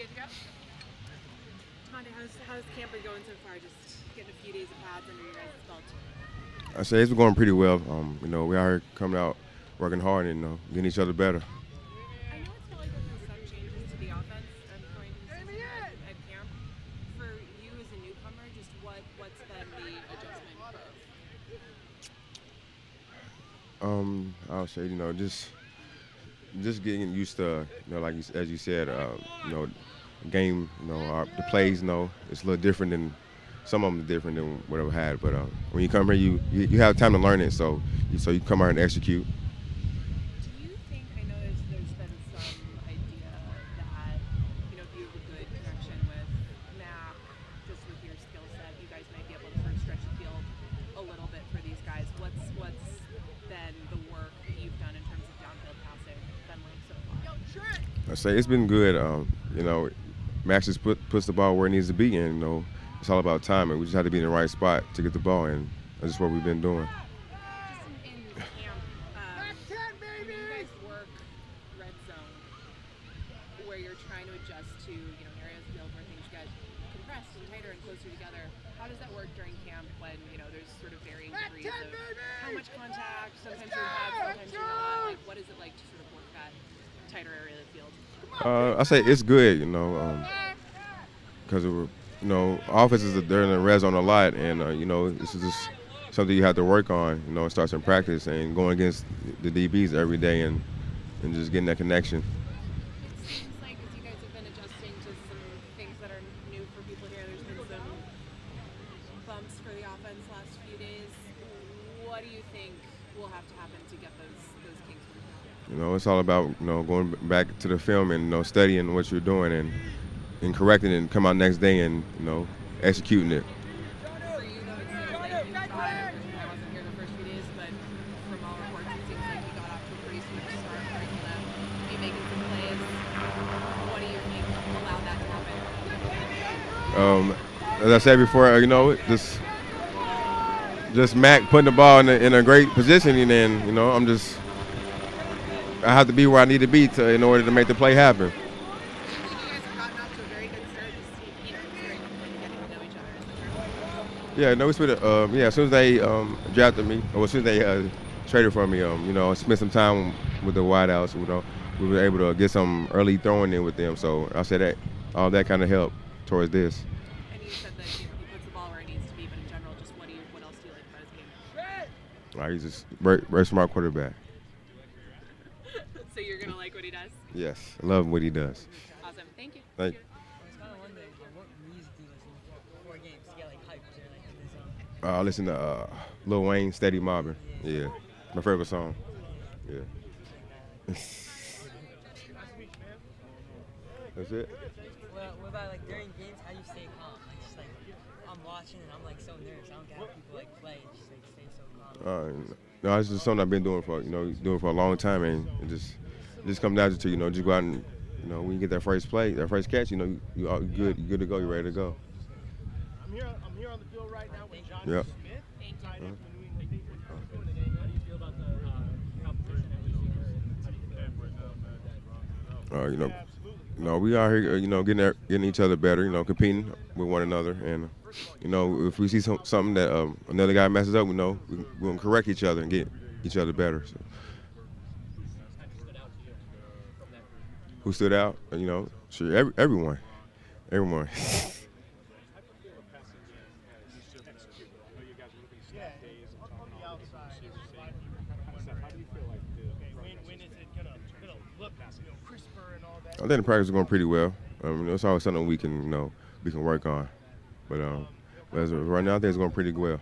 good to go? DeVante, how's, how's camp been going so far? Just getting a few days of pads under your guys' belt. I say it's going pretty well. Um, you know, we are here coming out, working hard, and you know, getting each other better. I know it's felt been some changes to the offense at point in at, at camp. For you as a newcomer, just what what's been the adjustment? Um, I'll say, you know, just just getting used to, you know, like you, as you said, uh, you know, game, you know, our, the plays, you know, it's a little different than some of them are different than what I've had. But uh, when you come here, you, you you have time to learn it, so you, so you come here and execute. Do you think I know there's, there's been some idea that you know if you have a good connection with Mac, just with your skill set, you guys might be able to sort of stretch the field a little bit for these guys. What's what's been the work that you've done in terms of downfield passing been like so far? I say it's been good. Um, you know, Max just put puts the ball where it needs to be, and you know, it's all about timing. We just have to be in the right spot to get the ball, and that's just what we've been doing. Just in, in camp, when you guys work zone, where you're trying to adjust to you know areas of where things get compressed and tighter and closer together. How does that work during camp when you know there's sort of varying degrees of how much contact? Sometimes you're have, sometimes you're not. Like, what is it like to sort of work that tighter area of the field? Uh, I say it's good, you know, because you know offenses are they're in the red zone a lot, and uh, you know this is just something you have to work on. You know, it starts in practice and going against the DBs every day, and and just getting that connection. Like you guys have been adjusting to some things that are new for people here, there's been some bumps for the offense last few days. What do you think will have to happen to get those those kinks? You know, it's all about you know going back to the film and you know studying what you're doing and and correcting it and come out next day and you know executing it. Um, as I said before, you know, just just Mac putting the ball in a, in a great position, and then you know, I'm just I have to be where I need to be to in order to make the play happen. I think you guys have gotten off to a very good start this you know, considering getting to know each other. Is that true? Yeah, no, we spent. Um, yeah, as soon as they um, drafted me, or as soon as they uh, traded for me, um, you know, I spent some time with the wideouts. You know, we were able to get some early throwing in with them. So I said that all that kind of helped towards this. And you said that he puts the ball where it needs to be, but in general, just what do you, what else do you like about his game? Uh, he's just very, very smart quarterback. so you're gonna like what he does. Yes, I love what he does. Awesome. Thank you. Thank I was kind of wondering, like, what music do you listen to before games to get like hyped? Is there like a song? Uh, listen to uh, Lil Wayne, Steady Mobbing. Yeah, my favorite song. Yeah. That's it. Well, what about like during games? How do you stay calm? Like just like I'm watching and I'm like so nervous. I don't get how people like play and just like stay so calm. Uh, no, it's just something I've been doing for you know doing for a long time, and it just it just comes down to you know just go out and you know when you get that first play, that first catch, you know you, you are good, you're good to go, you're ready to go. I'm here. I'm here on the field right now with Jonnu Yep. Smith, Thank you. tight end for the New England Patriots. How's it going today? How do you feel about the uh, competition that we've seen? How do you prepare for it now, man? You know, you know we are here, uh, you know, getting getting each other better, you know, competing with one another, and you know if we see some, something that um, another guy messes up, we know we, we're gonna correct each other and get each other better. So. Who stood out? You know, sure, every, everyone, everyone. I think the practice is going pretty well. Um, it's always something we can, you know, we can work on. But um, but right now, I think it's going pretty well.